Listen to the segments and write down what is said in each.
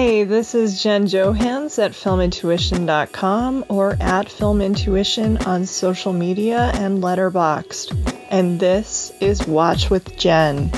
Hey, this is Jen Johans at filmintuition.com or at filmintuition on social media and Letterboxd. And this is Watch with Jen.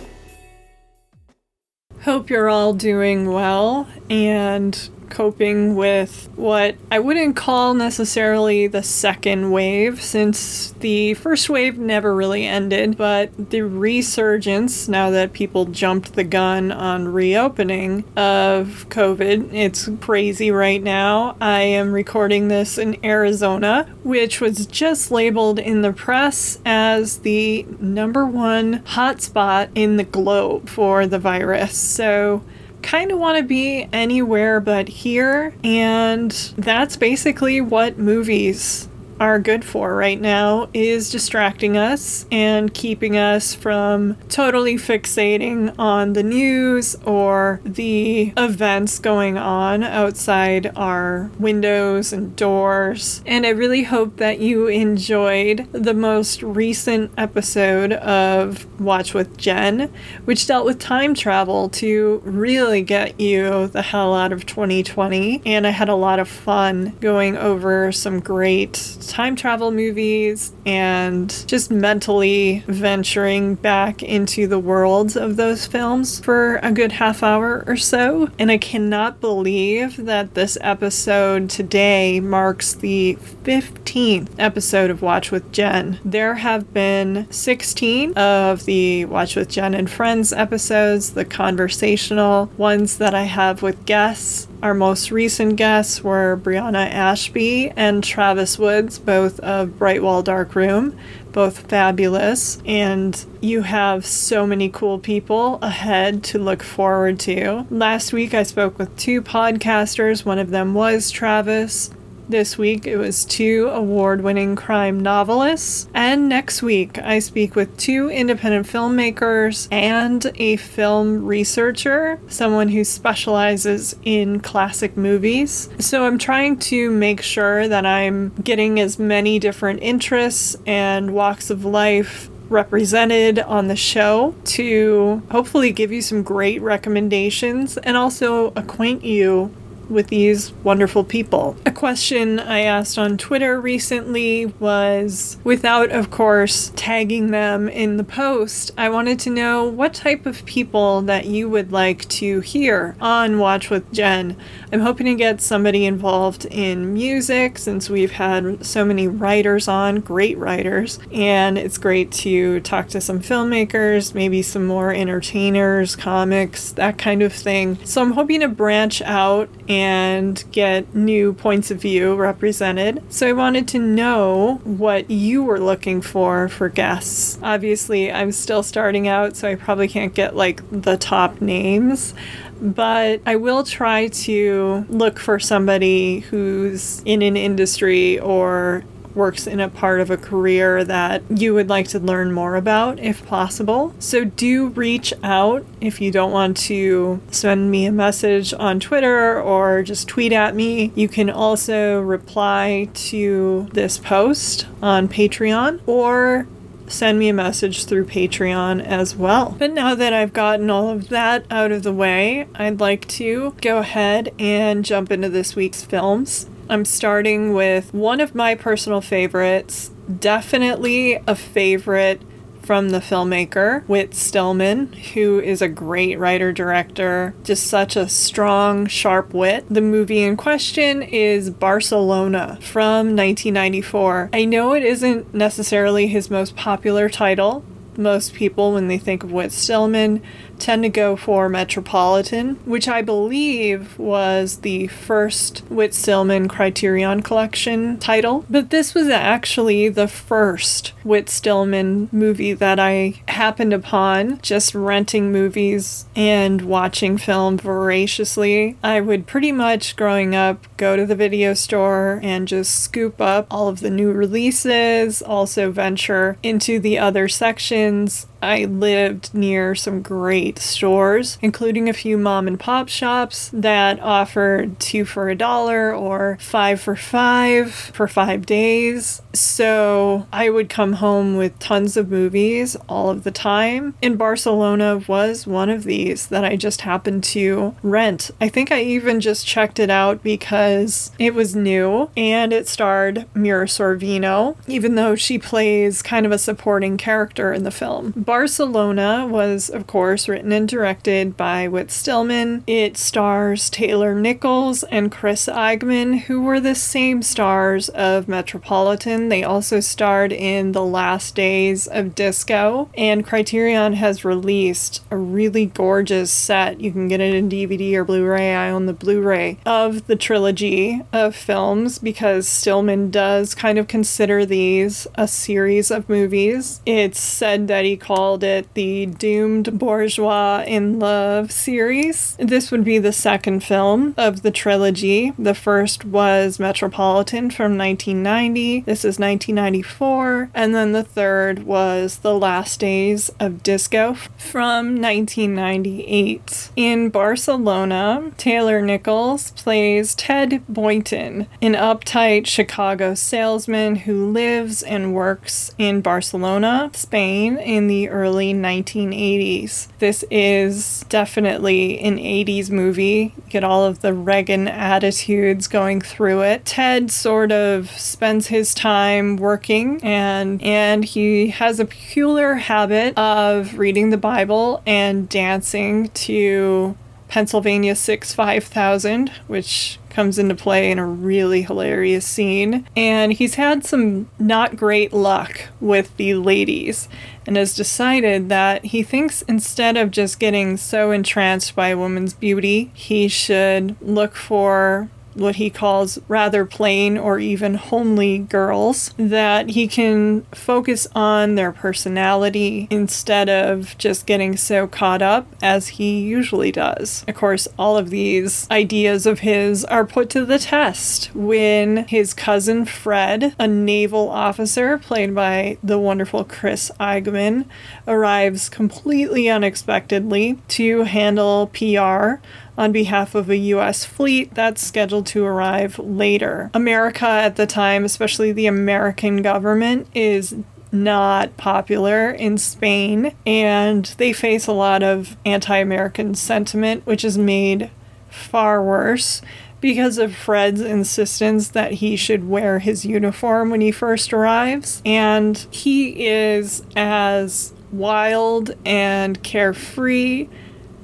Hope you're all doing well and coping with what I wouldn't call necessarily the second wave, since the first wave never really ended, but the resurgence, now that people jumped the gun on reopening of COVID, it's crazy right now. I am recording this in Arizona, which was just labeled in the press as the number one hotspot in the globe for the virus. So, kind of want to be anywhere but here. And that's basically what movies are good for right now is distracting us and keeping us from totally fixating on the news or the events going on outside our windows and doors. And I really hope that you enjoyed the most recent episode of Watch with Jen, which dealt with time travel to really get you the hell out of 2020. And I had a lot of fun going over some great time travel movies and just mentally venturing back into the worlds of those films for a good half hour or so. And I cannot believe that this episode today marks the 15th episode of Watch with Jen. There have been 16 of the Watch with Jen and Friends episodes, the conversational ones that I have with guests. Our most recent guests were Brianna Ashby and Travis Woods, both of Bright Wall Dark Room, both fabulous. And you have so many cool people ahead to look forward to. Last week, I spoke with two podcasters. One of them was Travis. This week it was two award winning crime novelists. And next week I speak with two independent filmmakers and a film researcher, someone who specializes in classic movies. So I'm trying to make sure that I'm getting as many different interests and walks of life represented on the show to hopefully give you some great recommendations and also acquaint you with these wonderful people. A question I asked on Twitter recently was without, of course, tagging them in the post, I wanted to know what type of people that you would like to hear on Watch with Jen. I'm hoping to get somebody involved in music since we've had so many writers on, great writers, and it's great to talk to some filmmakers, maybe some more entertainers, comics, that kind of thing. So I'm hoping to branch out and get new points of view represented. So I wanted to know what you were looking for for guests. Obviously, I'm still starting out, so I probably can't get like the top names but I will try to look for somebody who's in an industry or works in a part of a career that you would like to learn more about if possible. So do reach out if you don't want to send me a message on Twitter or just tweet at me. You can also reply to this post on Patreon or send me a message through Patreon as well. But now that I've gotten all of that out of the way, I'd like to go ahead and jump into this week's films. I'm starting with one of my personal favorites, definitely a favorite from the filmmaker, Whit Stillman, who is a great writer director, just such a strong, sharp wit. The movie in question is Barcelona from 1994. I know it isn't necessarily his most popular title. Most people, when they think of Whit Stillman, tend to go for Metropolitan, which I believe was the first Whit Stillman Criterion Collection title. But this was actually the first Whit Stillman movie that I happened upon just renting movies and watching film voraciously. I would pretty much growing up go to the video store and just scoop up all of the new releases, also venture into the other sections I lived near some great stores, including a few mom and pop shops that offered two for a dollar or five for five for five days. So I would come home with tons of movies all of the time. And Barcelona was one of these that I just happened to rent. I think I even just checked it out because it was new and it starred Mira Sorvino, even though she plays kind of a supporting character in the film. Barcelona was, of course, written and directed by Whit Stillman. It stars Taylor Nichols and Chris Eigeman, who were the same stars of Metropolitan. They also starred in The Last Days of Disco, and Criterion has released a really gorgeous set. You can get it in DVD or Blu ray. I own the Blu ray of the trilogy of films because Stillman does kind of consider these a series of movies. It's said that he called it the Doomed Bourgeois in Love series. This would be the second film of the trilogy. The first was Metropolitan from 1990. This is 1994. And then the third was The Last Days of Disco from 1998. In Barcelona, Taylor Nichols plays Ted Boynton, an uptight Chicago salesman who lives and works in Barcelona, Spain in the early 1980s. This is definitely an 80s movie. You get all of the Reagan attitudes going through it. Ted sort of spends his time working and and he has a peculiar habit of reading the Bible and dancing to Pennsylvania 6 5000, which comes into play in a really hilarious scene. And he's had some not great luck with the ladies and has decided that he thinks instead of just getting so entranced by a woman's beauty, he should look for what he calls rather plain or even homely girls, that he can focus on their personality instead of just getting so caught up as he usually does. Of course, all of these ideas of his are put to the test when his cousin Fred, a naval officer played by the wonderful Chris Eigeman, arrives completely unexpectedly to handle PR on behalf of a U.S. fleet that's scheduled to arrive later. America at the time, especially the American government, is not popular in Spain, and they face a lot of anti American sentiment, which is made far worse because of Fred's insistence that he should wear his uniform when he first arrives. And he is as wild and carefree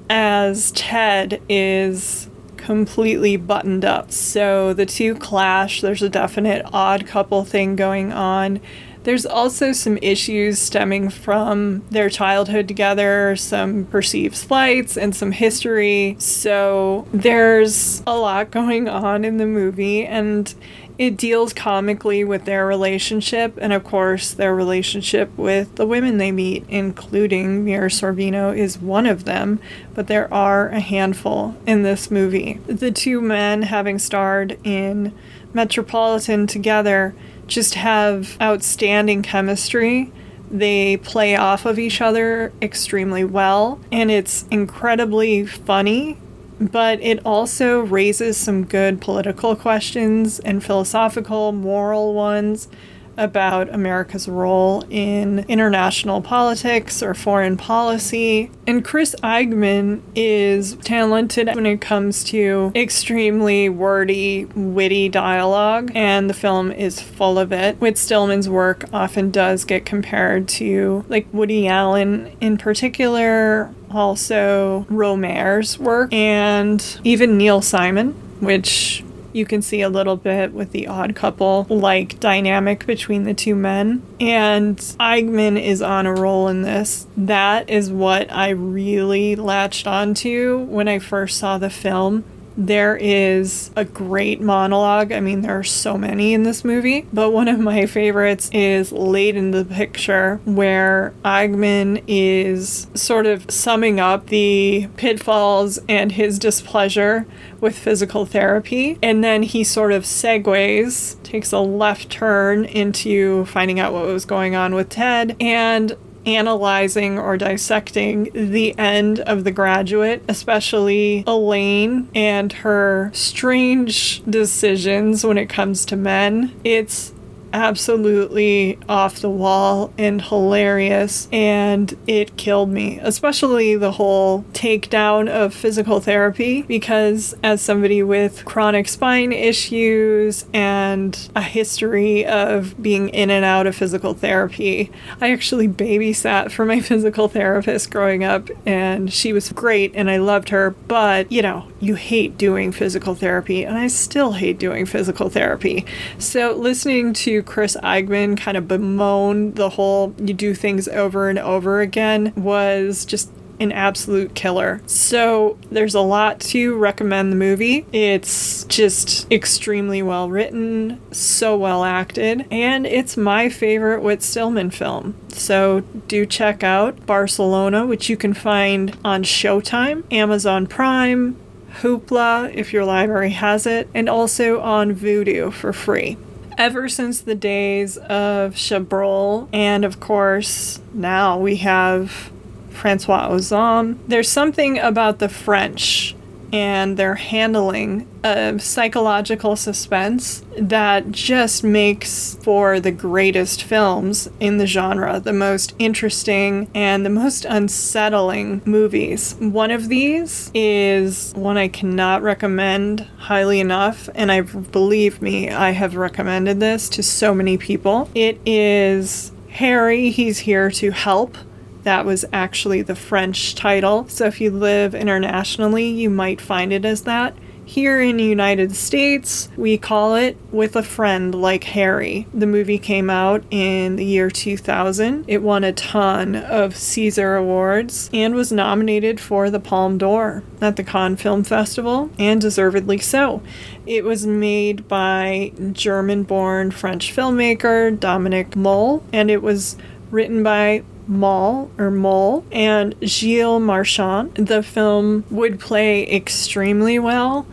as Ted is completely buttoned up. So the two clash. There's a definite odd couple thing going on. There's also some issues stemming from their childhood together, some perceived slights, and some history. So there's a lot going on in the movie, and it deals comically with their relationship and of course their relationship with the women they meet including Mira Sorvino is one of them but there are a handful in this movie. The two men having starred in Metropolitan together just have outstanding chemistry. They play off of each other extremely well and it's incredibly funny but it also raises some good political questions and philosophical, moral ones about America's role in international politics or foreign policy. And Chris Eigeman is talented when it comes to extremely wordy, witty dialogue, and the film is full of it. Whit Stillman's work often does get compared to like Woody Allen in particular, also Rohmer's work, and even Neil Simon, which you can see a little bit with the odd couple like dynamic between the two men. And Eigeman is on a roll in this. That is what I really latched onto when I first saw the film. There is a great monologue. I mean, there are so many in this movie, but one of my favorites is late in the picture where Eigeman is sort of summing up the pitfalls and his displeasure with physical therapy. And then he sort of segues, takes a left turn into finding out what was going on with Ted. And analyzing or dissecting the end of The Graduate, especially Elaine and her strange decisions when it comes to men. It's absolutely off the wall and hilarious, and it killed me, especially the whole takedown of physical therapy. Because, as somebody with chronic spine issues and a history of being in and out of physical therapy, I actually babysat for my physical therapist growing up, and she was great, and I loved her. But, you know, you hate doing physical therapy, and I still hate doing physical therapy. So, listening to Chris Eigeman kind of bemoan the whole you do things over and over again was just an absolute killer. So there's a lot to recommend the movie. It's just extremely well written, so well acted, and it's my favorite Whit Stillman film. So do check out Barcelona, which you can find on Showtime, Amazon Prime, Hoopla if your library has it, and also on Vudu for free ever since the days of Chabrol, and of course, now we have Francois Ozon. There's something about the French and their handling of psychological suspense that just makes for the greatest films in the genre, the most interesting and the most unsettling movies. One of these is one I cannot recommend highly enough, and I believe me, I have recommended this to so many people. It is Harry, he's here to help that was actually the French title. So if you live internationally, you might find it as that. Here in the United States, we call it With a Friend Like Harry. The movie came out in the year 2000. It won a ton of César Awards and was nominated for the Palme d'Or at the Cannes Film Festival, and deservedly so. It was made by German born French filmmaker Dominique Moll, and it was written by Maul or Mole and Gilles Marchand. The film would play extremely well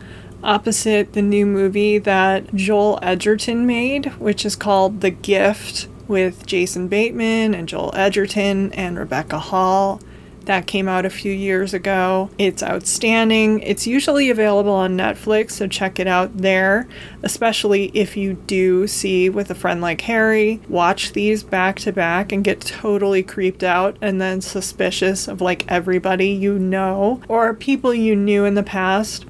opposite the new movie that Joel Edgerton made, which is called The Gift with Jason Bateman and Joel Edgerton and Rebecca Hall. That came out a few years ago. It's outstanding. It's usually available on Netflix, so check it out there, especially if you do see with a friend like Harry. Watch these back to back and get totally creeped out and then suspicious of like everybody you know or people you knew in the past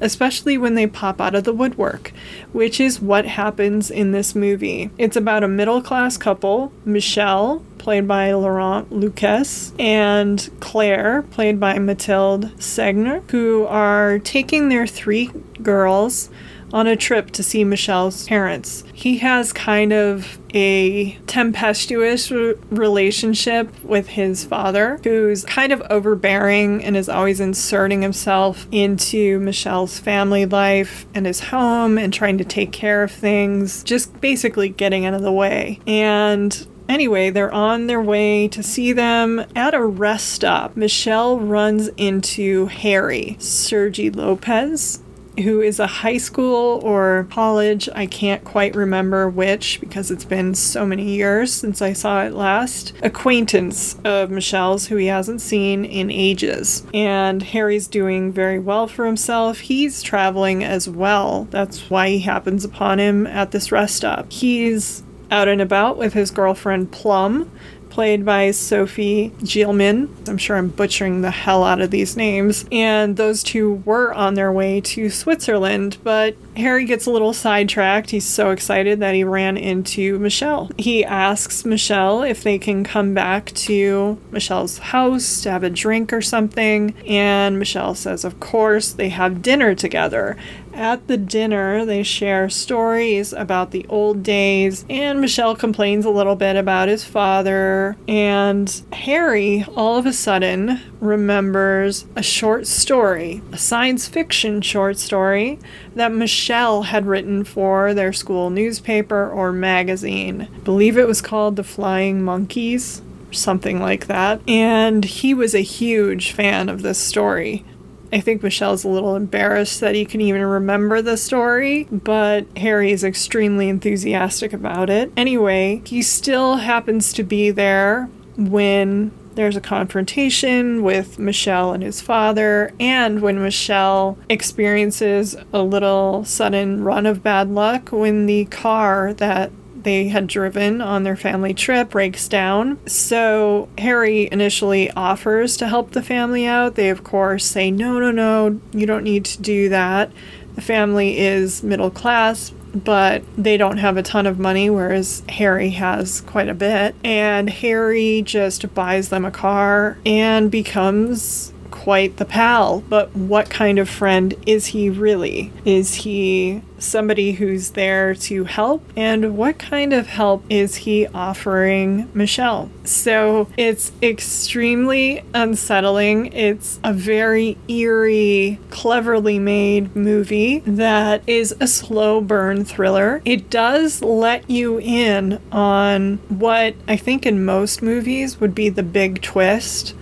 especially when they pop out of the woodwork, which is what happens in this movie. It's about a middle class couple, Michel, played by Laurent Lucas, and Claire, played by Mathilde Seigner, who are taking their three girls on a trip to see Michel's parents. He has kind of a tempestuous relationship with his father, who's kind of overbearing and is always inserting himself into Michel's family life and his home and trying to take care of things, just basically getting out of the way. And Anyway, they're on their way to see them at a rest stop. Michel runs into Harry, Sergi Lopez, who is a high school or college, I can't quite remember which because it's been so many years since I saw it last, acquaintance of Michel's who he hasn't seen in ages. And Harry's doing very well for himself. He's traveling as well. That's why he happens upon him at this rest stop. He's out and about with his girlfriend Plum, played by Sophie Gielman. I'm sure I'm butchering the hell out of these names. And those two were on their way to Switzerland, but Harry gets a little sidetracked. He's so excited that he ran into Michel. He asks Michel if they can come back to Michel's house to have a drink or something. And Michel says, of course, they have dinner together. At the dinner, they share stories about the old days, and Michel complains a little bit about his father. And Harry, all of a sudden, remembers a short story, a science fiction short story that Michel had written for their school newspaper or magazine. I believe it was called The Flying Monkeys something like that. And he was a huge fan of this story. I think Michel's a little embarrassed that he can even remember the story, but Harry is extremely enthusiastic about it. Anyway, he still happens to be there when there's a confrontation with Michel and his father, and when Michel experiences a little sudden run of bad luck when the car that they had driven on their family trip breaks down. So Harry initially offers to help the family out. They, of course, say, no, no, no, you don't need to do that. The family is middle class, but they don't have a ton of money, whereas Harry has quite a bit. And Harry just buys them a car and becomes quite the pal, but what kind of friend is he really? Is he somebody who's there to help? And what kind of help is he offering Michel? So it's extremely unsettling. It's a very eerie, cleverly made movie that is a slow burn thriller. It does let you in on what I think in most movies would be the big twist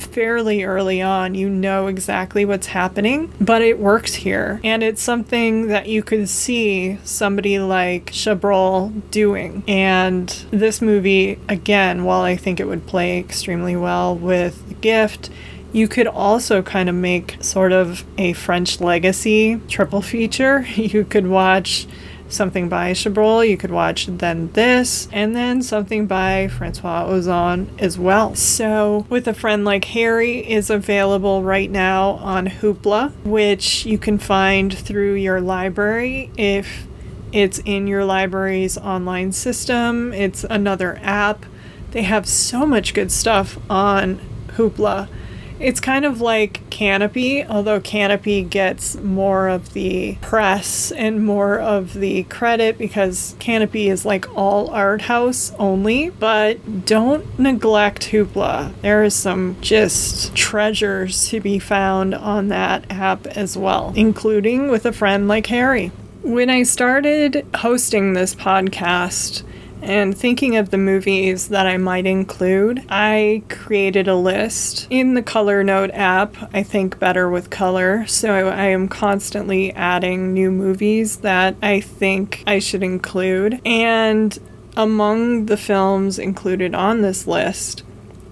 fairly early on. You know exactly what's happening, but it works here. And it's something that you could see somebody like Chabrol doing. And this movie, again, while I think it would play extremely well with The Gift, you could also kind of make sort of a French legacy triple feature. You could watch something by Chabrol, you could watch Then This, and then something by Francois Ozon as well. So, with a friend like Harry is available right now on Hoopla, which you can find through your library if it's in your library's online system. It's another app. They have so much good stuff on Hoopla. It's kind of like Kanopy, although Kanopy gets more of the press and more of the credit because Kanopy is like all art house only. But don't neglect Hoopla. There is some just treasures to be found on that app as well, including with a friend like Harry. When I started hosting this podcast, and thinking of the movies that I might include, I created a list in the Color Note app. I think better with color, so I am constantly adding new movies that I think I should include. And among the films included on this list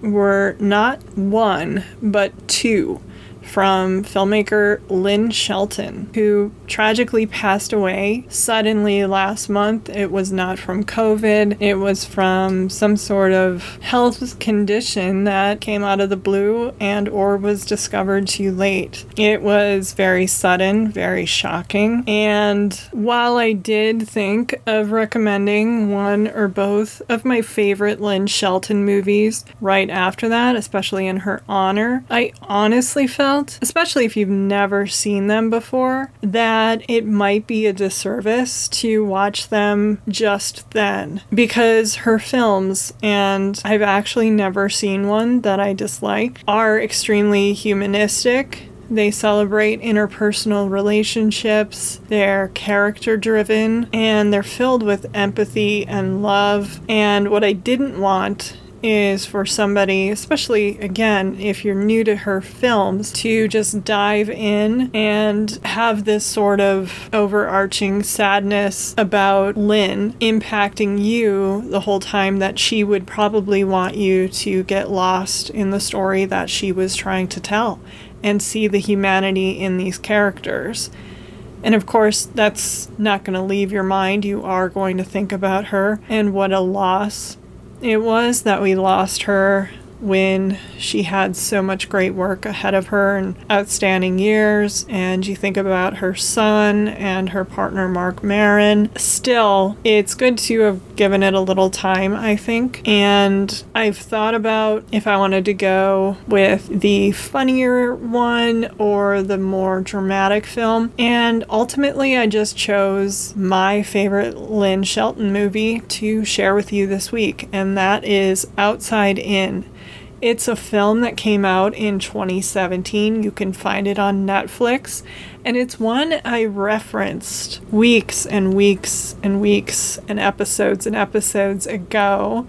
were not one, but two from filmmaker Lynn Shelton, who tragically passed away suddenly last month. It was not from COVID, it was from some sort of health condition that came out of the blue and or was discovered too late. It was very sudden, very shocking, and while I did think of recommending one or both of my favorite Lynn Shelton movies right after that, especially in her honor, I honestly felt especially if you've never seen them before, that it might be a disservice to watch them just then. Because her films, and I've actually never seen one that I dislike, are extremely humanistic. They celebrate interpersonal relationships, they're character driven, and they're filled with empathy and love. And what I didn't want is for somebody, especially again, if you're new to her films, to just dive in and have this sort of overarching sadness about Lynn impacting you the whole time that she would probably want you to get lost in the story that she was trying to tell and see the humanity in these characters. And of course, that's not going to leave your mind. You are going to think about her and what a loss it was that we lost her when she had so much great work ahead of her and outstanding years, and you think about her son and her partner Marc Maron. Still, it's good to have given it a little time, I think. And I've thought about if I wanted to go with the funnier one or the more dramatic film. And ultimately, I just chose my favorite Lynn Shelton movie to share with you this week, and that is Outside In. It's a film that came out in 2017. You can find it on Netflix. And it's one I referenced weeks and weeks and weeks and episodes and episodes ago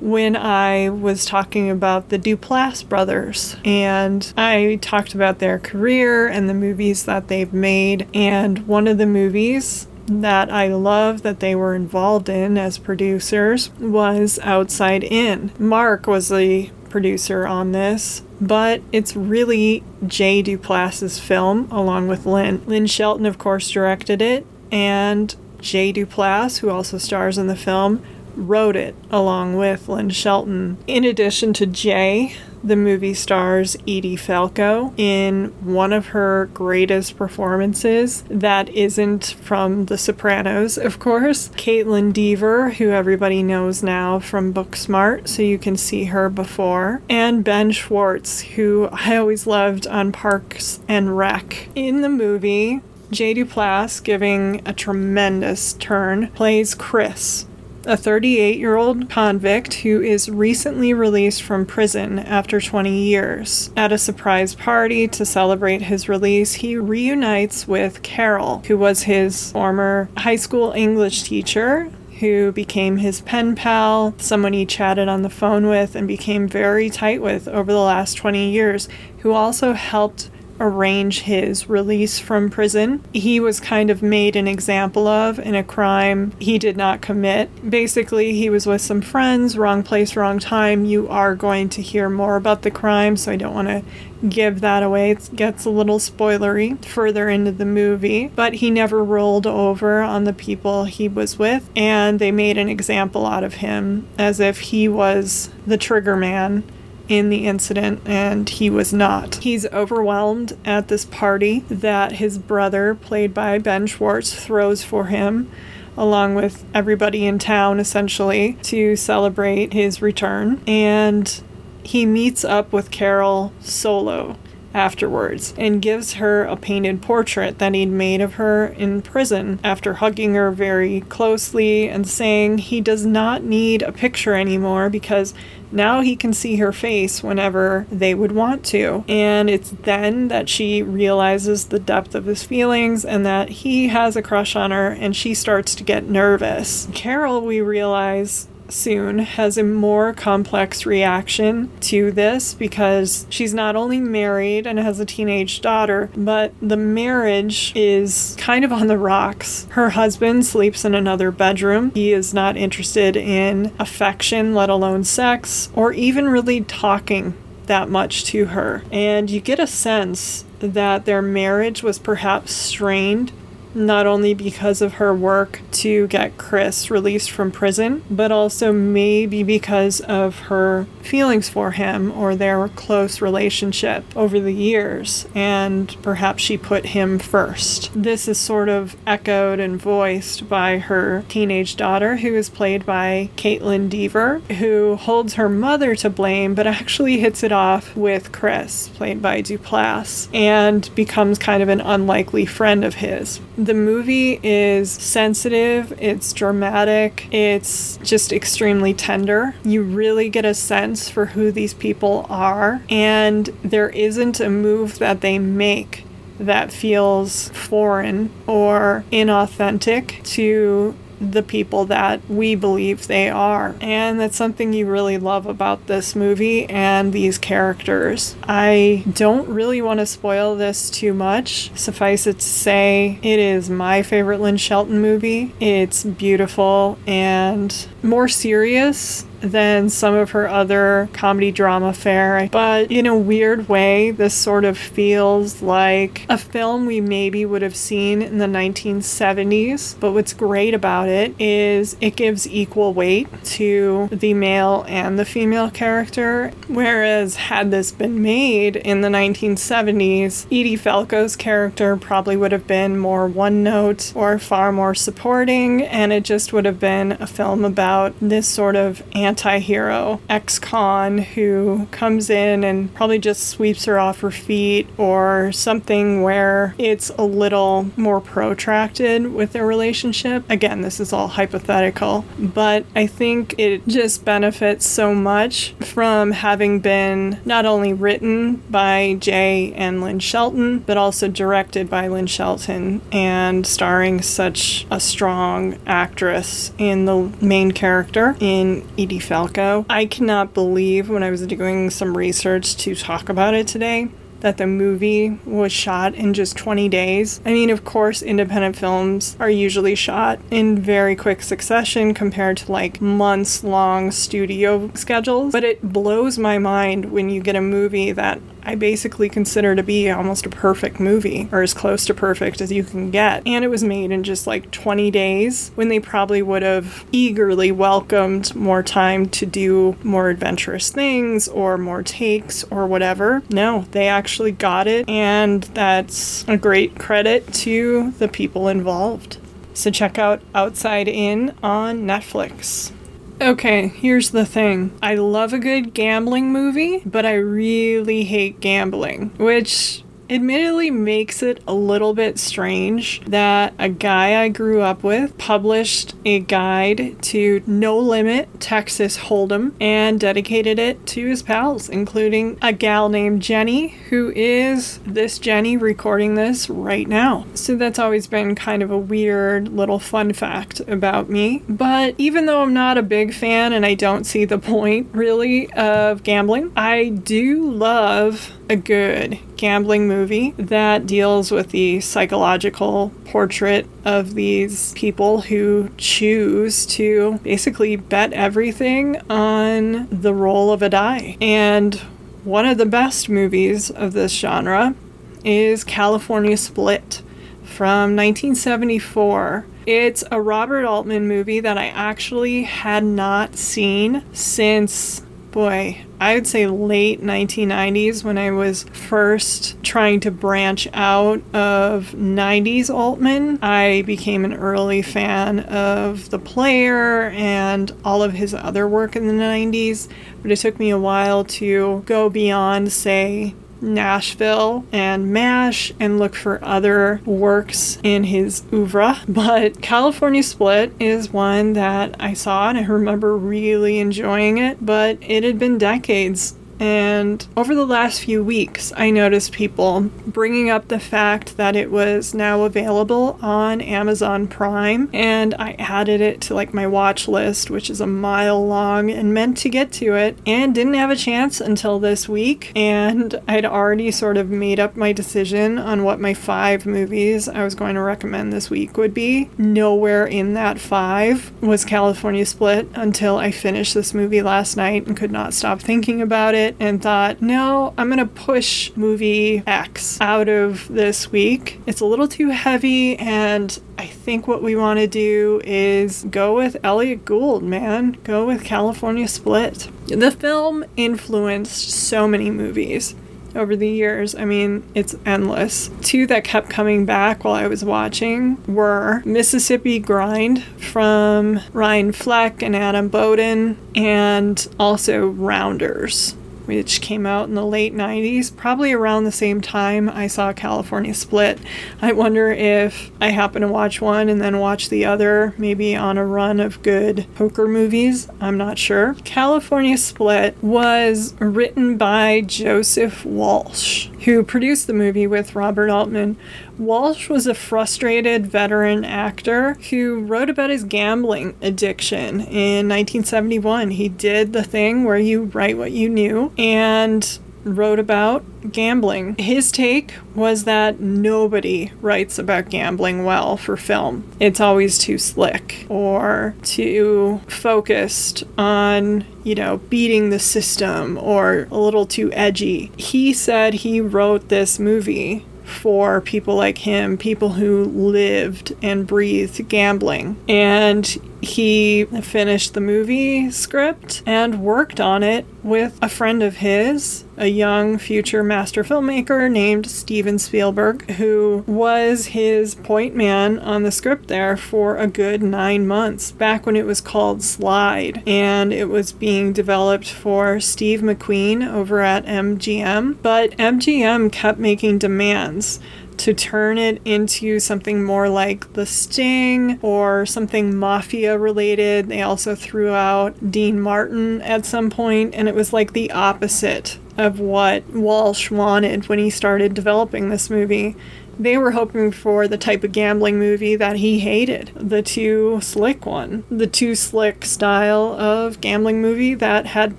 when I was talking about the Duplass brothers. And I talked about their career and the movies that they've made. And one of the movies that I love that they were involved in as producers was Outside In. Mark was the producer on this, but it's really Jay Duplass's film along with Lynn. Lynn Shelton, of course, directed it, and Jay Duplass, who also stars in the film, wrote it along with Lynn Shelton. In addition to Jay, the movie stars Edie Falco in one of her greatest performances that isn't from The Sopranos, of course. Kaitlyn Dever, who everybody knows now from Booksmart, so you can see her before, and Ben Schwartz, who I always loved on Parks and Rec. In the movie, Jay Duplass, giving a tremendous turn, plays Chris, a 38 year old convict who is recently released from prison after 20 years. At a surprise party to celebrate his release, he reunites with Carol, who was his former high school English teacher. Who became his pen pal, someone he chatted on the phone with and became very tight with over the last 20 years, who also helped arrange his release from prison. He was kind of made an example of in a crime he did not commit. Basically, he was with some friends, wrong place, wrong time. You are going to hear more about the crime, so I don't want to give that away. It gets a little spoilery further into the movie, but he never rolled over on the people he was with, and they made an example out of him as if he was the trigger man in the incident, and he was not. He's overwhelmed at this party that his brother, played by Ben Schwartz, throws for him. Along with everybody in town, essentially, to celebrate his return. And he meets up with Carol solo afterwards and gives her a painted portrait that he'd made of her in prison after hugging her very closely and saying he does not need a picture anymore because now he can see her face whenever they would want to. And it's then that she realizes the depth of his feelings and that he has a crush on her and she starts to get nervous. Carol, we realize, soon has a more complex reaction to this because she's not only married and has a teenage daughter, but the marriage is kind of on the rocks. Her husband sleeps in another bedroom. He is not interested in affection, let alone sex, or even really talking that much to her. And you get a sense that their marriage was perhaps strained not only because of her work to get Chris released from prison, but also maybe because of her feelings for him or their close relationship over the years, and perhaps she put him first. This is sort of echoed and voiced by her teenage daughter, who is played by Kaitlyn Dever, who holds her mother to blame but actually hits it off with Chris, played by Duplass, and becomes kind of an unlikely friend of his. The movie is sensitive, it's dramatic, it's just extremely tender. You really get a sense for who these people are, and there isn't a move that they make that feels foreign or inauthentic to the people that we believe they are. And that's something you really love about this movie and these characters. I don't really want to spoil this too much. Suffice it to say, it is my favorite Lynn Shelton movie. It's beautiful and more serious than some of her other comedy drama fare. But in a weird way, this sort of feels like a film we maybe would have seen in the 1970s. But what's great about it is it gives equal weight to the male and the female character. Whereas, had this been made in the 1970s, Edie Falco's character probably would have been more one note or far more supporting, and it just would have been a film about this sort of hero ex con who comes in and probably just sweeps her off her feet or something where it's a little more protracted with their relationship. Again, this is all hypothetical, but I think it just benefits so much from having been not only written by Jay and Lynn Shelton, but also directed by Lynn Shelton and starring such a strong actress in the main character in Edie Falco. I cannot believe when I was doing some research to talk about it today that the movie was shot in just 20 days. I mean, of course, independent films are usually shot in very quick succession compared to like months long studio schedules, but it blows my mind when you get a movie that I basically consider to be almost a perfect movie, or as close to perfect as you can get. And it was made in just like 20 days when they probably would have eagerly welcomed more time to do more adventurous things or more takes or whatever. No, they actually got it, and that's a great credit to the people involved. So check out Outside In on Netflix. Okay, here's the thing. I love a good gambling movie, but I really hate gambling, which admittedly makes it a little bit strange that a guy I grew up with published a guide to No Limit Texas Hold'em and dedicated it to his pals, including a gal named Jenny, who is this Jenny recording this right now. So that's always been kind of a weird little fun fact about me. But even though I'm not a big fan and I don't see the point really of gambling, I do love a good gambling movie that deals with the psychological portrait of these people who choose to basically bet everything on the roll of a die. And one of the best movies of this genre is California Split from 1974. It's a Robert Altman movie that I actually had not seen since boy, I would say late 1990s when I was first trying to branch out of 90s Altman. I became an early fan of The Player and all of his other work in the 90s, but it took me a while to go beyond, say, Nashville and MASH and look for other works in his oeuvre. But California Split is one that I saw and I remember really enjoying it, but it had been decades and over the last few weeks, I noticed people bringing up the fact that it was now available on Amazon Prime. And I added it to like my watch list, which is a mile long, and meant to get to it and didn't have a chance until this week. And I'd already sort of made up my decision on what my five movies I was going to recommend this week would be. Nowhere in that five was California Split until I finished this movie last night and could not stop thinking about it it and thought, no, I'm going to push movie X out of this week. It's a little too heavy, and I think what we want to do is go with Elliot Gould, man. Go with California Split. The film influenced so many movies over the years. I mean, it's endless. Two that kept coming back while I was watching were Mississippi Grind from Ryan Fleck and Adam Bowden, and also Rounders which came out in the late 90s, probably around the same time I saw California Split. I wonder if I happen to watch one and then watch the other, maybe on a run of good poker movies. I'm not sure. California Split was written by Joseph Walsh, who produced the movie with Robert Altman. Walsh was a frustrated veteran actor who wrote about his gambling addiction in 1971. He did the thing where you write what you knew and wrote about gambling. His take was that nobody writes about gambling well for film. It's always too slick or too focused on, you know, beating the system or a little too edgy. He said he wrote this movie for people like him, people who lived and breathed gambling. And he finished the movie script and worked on it with a friend of his, a young future master filmmaker named Steven Spielberg, who was his point man on the script there for a good nine months, back when it was called Slide. And it was being developed for Steve McQueen over at MGM. But MGM kept making demands to turn it into something more like The Sting or something mafia related. They also threw out Dean Martin at some point, and it was like the opposite of what Walsh wanted when he started developing this movie. They were hoping for the type of gambling movie that he hated the too slick one, the too slick style of gambling movie that had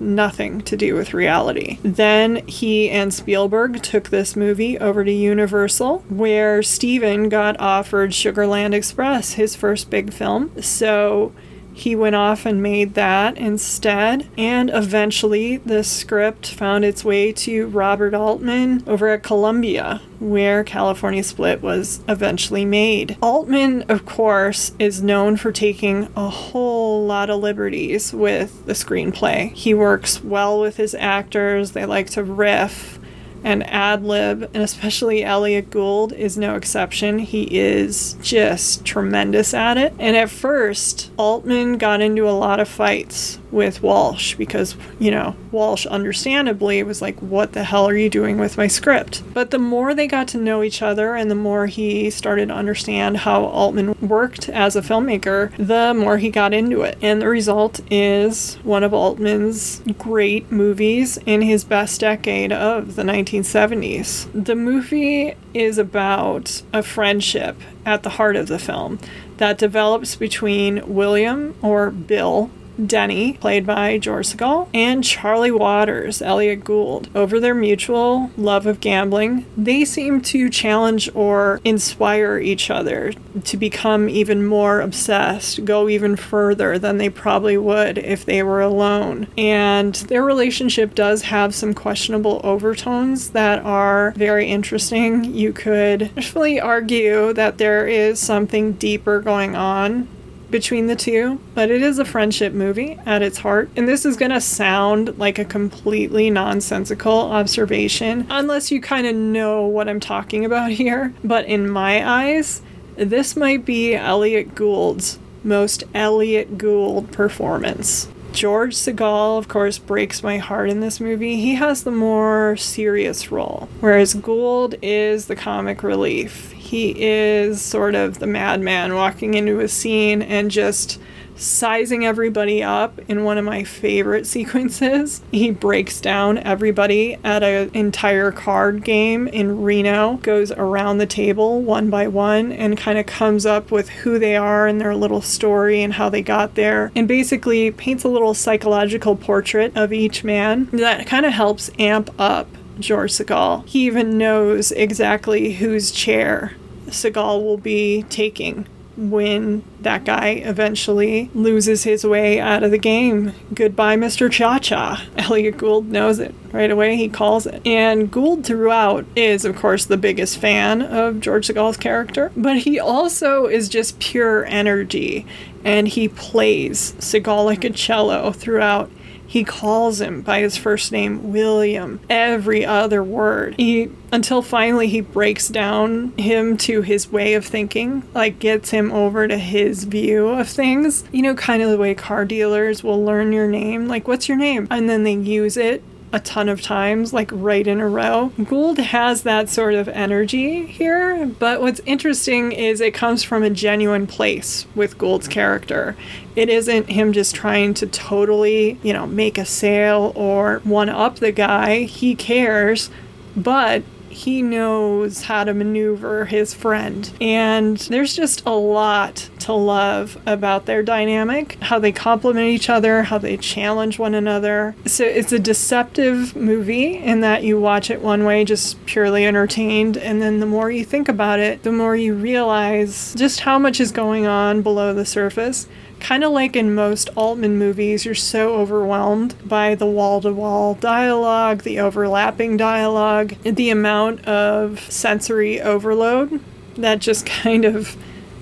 nothing to do with reality. Then he and Spielberg took this movie over to Universal, where Steven got offered Sugarland Express, his first big film. So he went off and made that instead. And eventually, the script found its way to Robert Altman over at Columbia, where California Split was eventually made. Altman, of course, is known for taking a whole lot of liberties with the screenplay. He works well with his actors, they like to riff and ad lib, and especially Elliot Gould is no exception. He is just tremendous at it. And at first, Altman got into a lot of fights with Walsh because, you know, Walsh understandably was like, What the hell are you doing with my script? But the more they got to know each other and the more he started to understand how Altman worked as a filmmaker, the more he got into it. And the result is one of Altman's great movies in his best decade of the 1970s. The movie is about a friendship at the heart of the film that develops between William or Bill Denny, played by George Segal, and Charlie Waters, Elliot Gould. Over their mutual love of gambling, they seem to challenge or inspire each other to become even more obsessed, go even further than they probably would if they were alone. And their relationship does have some questionable overtones that are very interesting. You could actually argue that there is something deeper going on between the two, but it is a friendship movie at its heart. And this is going to sound like a completely nonsensical observation unless you kind of know what I'm talking about here. But in my eyes, this might be Elliot Gould's most Elliot Gould performance. George Segal, of course, breaks my heart in this movie. He has the more serious role, whereas Gould is the comic relief he is sort of the madman walking into a scene and just sizing everybody up in one of my favorite sequences. He breaks down everybody at an entire card game in Reno, goes around the table one by one, and kind of comes up with who they are and their little story and how they got there, and basically paints a little psychological portrait of each man that kind of helps amp up Segal. He even knows exactly whose chair Segal will be taking when that guy eventually loses his way out of the game. Goodbye, Mr. Cha Cha. Elliot Gould knows it right away. He calls it. And Gould throughout is, of course, the biggest fan of George Segal's character, but he also is just pure energy and he plays Segal like a cello throughout he calls him by his first name, William, every other word. He until finally he breaks down him to his way of thinking, like gets him over to his view of things. You know, kind of the way car dealers will learn your name, like what's your name? And then they use it a ton of times, like right in a row. Gould has that sort of energy here, but what's interesting is it comes from a genuine place with Gould's character. It isn't him just trying to totally, you know, make a sale or one up the guy. He cares, but he knows how to maneuver his friend. And there's just a lot to love about their dynamic, how they complement each other, how they challenge one another. So it's a deceptive movie in that you watch it one way, just purely entertained, and then the more you think about it, the more you realize just how much is going on below the surface kind of like in most Altman movies, you're so overwhelmed by the wall to wall dialogue, the overlapping dialogue, the amount of sensory overload that just kind of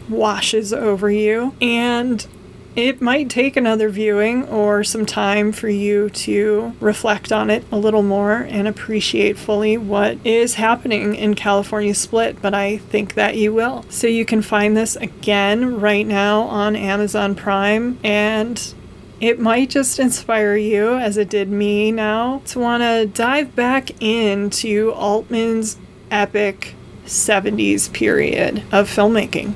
washes over you. And it might take another viewing or some time for you to reflect on it a little more and appreciate fully what is happening in California Split, but I think that you will. So you can find this again right now on Amazon Prime and it might just inspire you, as it did me now, to want to dive back into Altman's epic 70s period of filmmaking.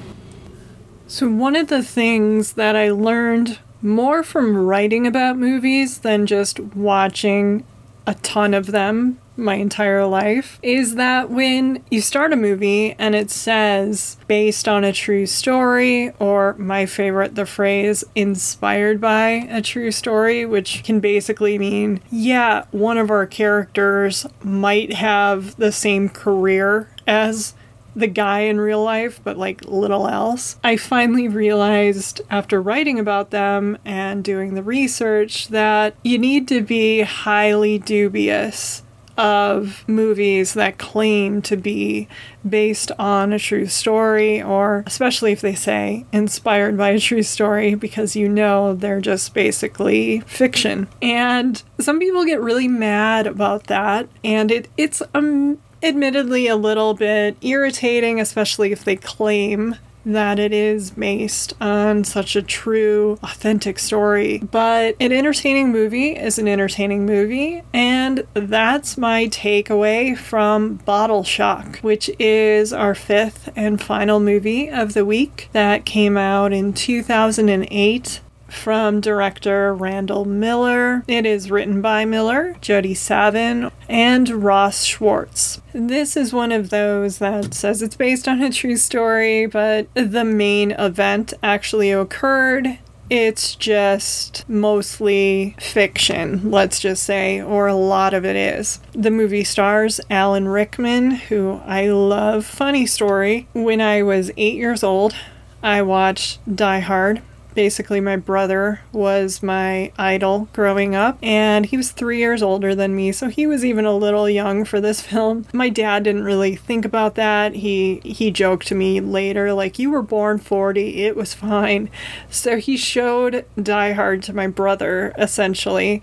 So, one of the things that I learned more from writing about movies than just watching a ton of them my entire life is that when you start a movie and it says based on a true story, or my favorite, the phrase inspired by a true story, which can basically mean, yeah, one of our characters might have the same career as the guy in real life, but like little else. I finally realized after writing about them and doing the research that you need to be highly dubious of movies that claim to be based on a true story, or especially if they say inspired by a true story, because you know they're just basically fiction. And some people get really mad about that, and it, it's um, admittedly a little bit irritating, especially if they claim that it is based on such a true, authentic story. But an entertaining movie is an entertaining movie, and that's my takeaway from Bottle Shock, which is our fifth and final movie of the week that came out in 2008 from director Randall Miller. It is written by Miller, Jody Savin, and Ross Schwartz. This is one of those that says it's based on a true story, but the main event actually occurred it's just mostly fiction, let's just say, or a lot of it is. The movie stars Alan Rickman, who I love. Funny story when I was eight years old, I watched Die Hard basically my brother was my idol growing up and he was three years older than me so he was even a little young for this film. My dad didn't really think about that. He he joked to me later like you were born 40 it was fine. So he showed die hard to my brother essentially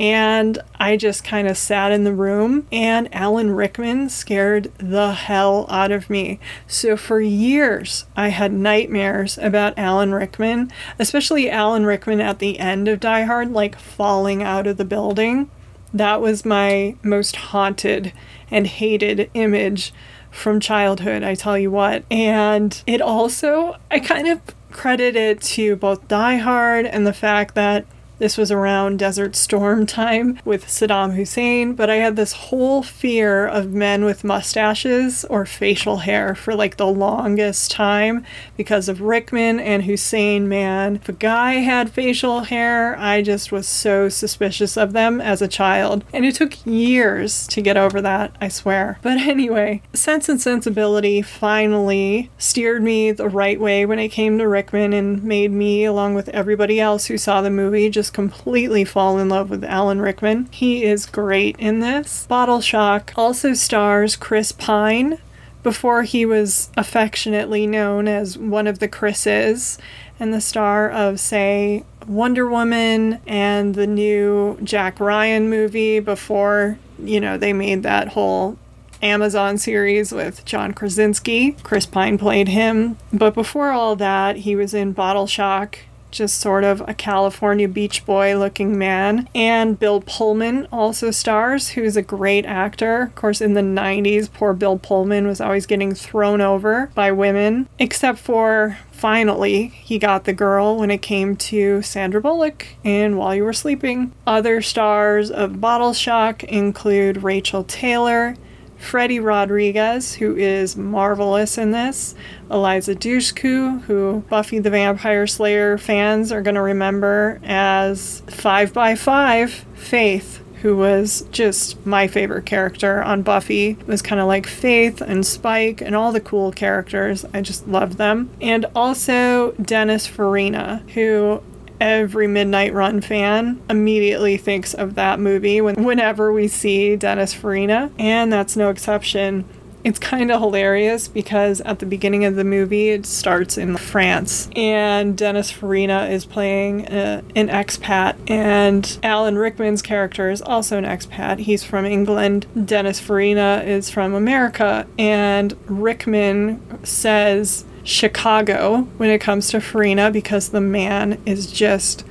and I just kind of sat in the room, and Alan Rickman scared the hell out of me. So, for years, I had nightmares about Alan Rickman, especially Alan Rickman at the end of Die Hard, like falling out of the building. That was my most haunted and hated image from childhood, I tell you what. And it also, I kind of credit it to both Die Hard and the fact that this was around Desert Storm time with Saddam Hussein, but I had this whole fear of men with mustaches or facial hair for like the longest time because of Rickman and Hussein, man. If a guy had facial hair, I just was so suspicious of them as a child. And it took years to get over that, I swear. But anyway, Sense and Sensibility finally steered me the right way when it came to Rickman and made me, along with everybody else who saw the movie, just just completely fall in love with Alan Rickman. He is great in this. Bottle Shock also stars Chris Pine before he was affectionately known as one of the Chris's and the star of, say, Wonder Woman and the new Jack Ryan movie before, you know, they made that whole Amazon series with John Krasinski. Chris Pine played him. But before all that, he was in Bottle Shock just sort of a California beach boy looking man. And Bill Pullman also stars, who's a great actor. Of course, in the 90s, poor Bill Pullman was always getting thrown over by women, except for finally he got the girl when it came to Sandra Bullock and While You Were Sleeping. Other stars of Bottle Shock include Rachael Taylor Freddy Rodriguez, who is marvelous in this, Eliza Dushku, who Buffy the Vampire Slayer fans are going to remember as 5 by 5 Faith, who was just my favorite character on Buffy. It was kind of like Faith and Spike and all the cool characters. I just loved them. And also Dennis Farina, who every Midnight Run fan immediately thinks of that movie when, whenever we see Dennis Farina, and that's no exception. It's kind of hilarious because at the beginning of the movie, it starts in France, and Dennis Farina is playing a, uh, an expat, and Alan Rickman's character is also an expat. He's from England. Dennis Farina is from America, and Rickman says Chicago when it comes to Farina because the man is just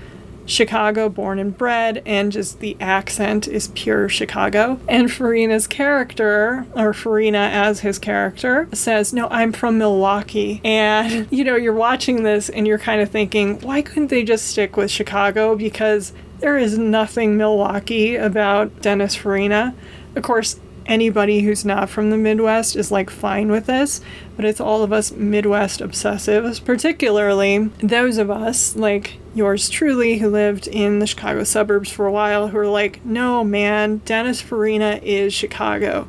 Chicago born and bred, and just the accent is pure Chicago. And Farina's character, or Farina as his character, says, No, I'm from Milwaukee. And, you know, you're watching this and you're kind of thinking, why couldn't they just stick with Chicago? Because there is nothing Milwaukee about Dennis Farina. Of course, anybody who's not from the Midwest is like fine with this, but it's all of us Midwest obsessives, particularly those of us like yours truly who lived in the Chicago suburbs for a while who are like, no, man, Dennis Farina is Chicago.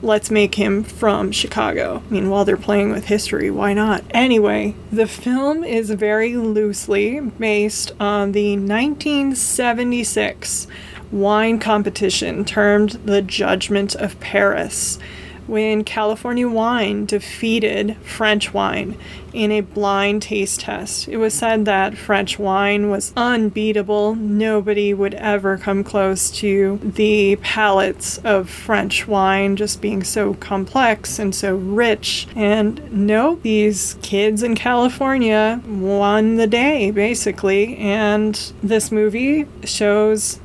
Let's make him from Chicago. I mean, while they're playing with history, why not? Anyway, the film is very loosely based on the 1976 wine competition termed the Judgment of Paris, when California wine defeated French wine in a blind taste test. It was said that French wine was unbeatable. Nobody would ever come close to the palates of French wine just being so complex and so rich. And no, these kids in California won the day, basically. And this movie shows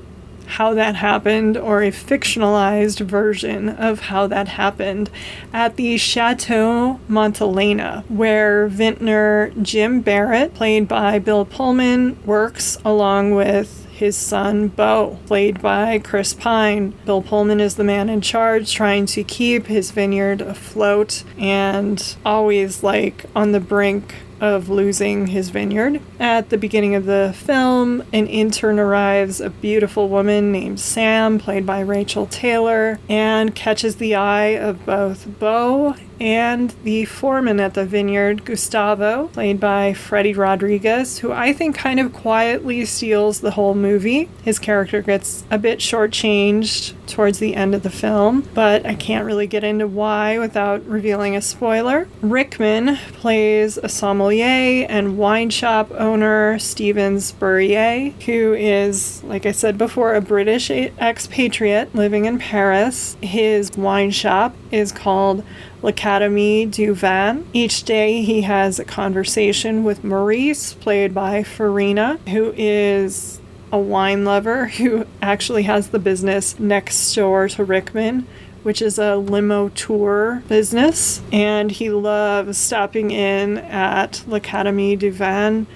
how that happened or a fictionalized version of how that happened at the Chateau Montelena, where vintner Jim Barrett, played by Bill Pullman, works along with his son Bo, played by Chris Pine. Bill Pullman is the man in charge, trying to keep his vineyard afloat and always like on the brink of losing his vineyard. At the beginning of the film, an intern arrives, a beautiful woman named Sam, played by Rachael Taylor, and catches the eye of both Bo and the foreman at the vineyard, Gustavo, played by Freddy Rodriguez, who I think kind of quietly steals the whole movie. His character gets a bit shortchanged towards the end of the film, but I can't really get into why without revealing a spoiler. Rickman plays a sommelier and wine shop owner, Stevens Spurrier, who is, like I said before, a British expatriate living in Paris. His wine shop is called L'Académie du Vin. Each day he has a conversation with Maurice, played by Farina, who is a wine lover who actually has the business next door to Rickman which is a limo tour business. And he loves stopping in at L'Académie du Vin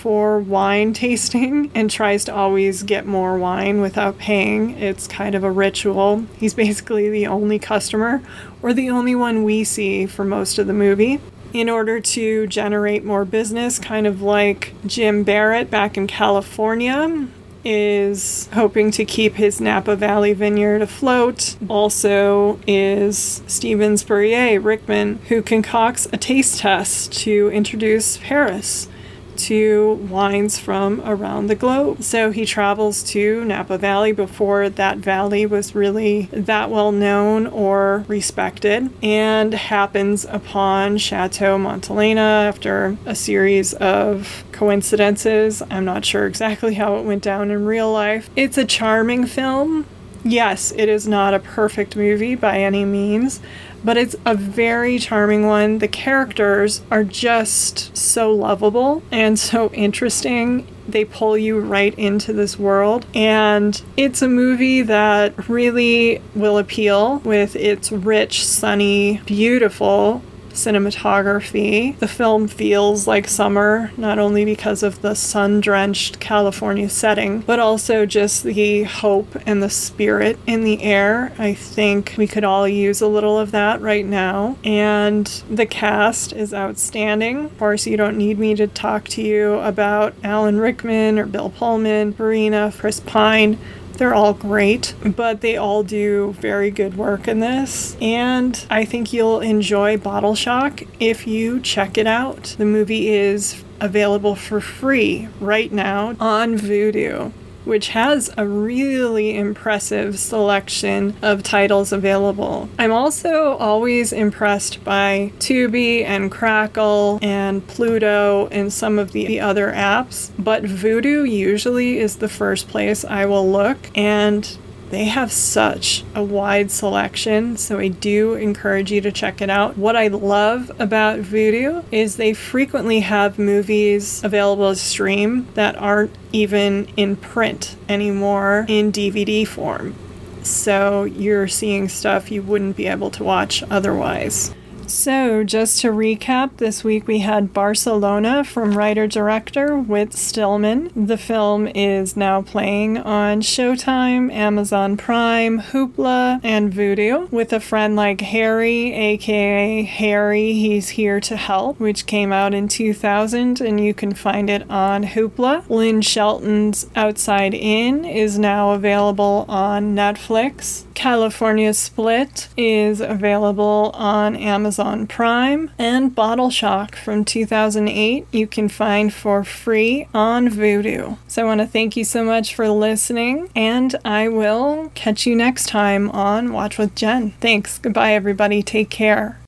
for wine tasting and tries to always get more wine without paying. It's kind of a ritual. He's basically the only customer or the only one we see for most of the movie. In order to generate more business, kind of like Jim Barrett back in California, is hoping to keep his Napa Valley vineyard afloat. Also, is Stevens Spurrier Rickman, who concocts a taste test to introduce Paris to wines from around the globe. So he travels to Napa Valley before that valley was really that well known or respected and happens upon Chateau Montelena after a series of coincidences. I'm not sure exactly how it went down in real life. It's a charming film. Yes, it is not a perfect movie by any means, but it's a very charming one. The characters are just so lovable and so interesting. They pull you right into this world. And it's a movie that really will appeal with its rich, sunny, beautiful cinematography. The film feels like summer, not only because of the sun drenched California setting, but also just the hope and the spirit in the air. I think we could all use a little of that right now. And the cast is outstanding. Of course, you don't need me to talk to you about Alan Rickman or Bill Pullman, Farina, Chris Pine. They're all great, but they all do very good work in this. And I think you'll enjoy Bottle Shock if you check it out. The movie is available for free right now on Vudu which has a really impressive selection of titles available. I'm also always impressed by Tubi and Crackle and Pluto and some of the other apps, but Vudu usually is the first place I will look and they have such a wide selection, so I do encourage you to check it out. What I love about Vudu is they frequently have movies available to stream that aren't even in print anymore in DVD form. So you're seeing stuff you wouldn't be able to watch otherwise. So, just to recap, this week we had Barcelona from writer director Whit Stillman. The film is now playing on Showtime, Amazon Prime, Hoopla, and Vudu with a friend like Harry, aka Harry, He's Here to Help, which came out in 2000, and you can find it on Hoopla. Lynn Shelton's Outside In is now available on Netflix. California Split is available on Amazon Prime, and Bottle Shock from 2008 you can find for free on Vudu. So I want to thank you so much for listening, and I will catch you next time on Watch with Jen. Thanks. Goodbye, everybody. Take care.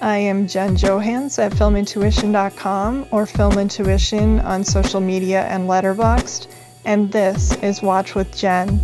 I am Jen Johans at filmintuition.com or Film Intuition on social media and Letterboxd, and this is Watch with Jen.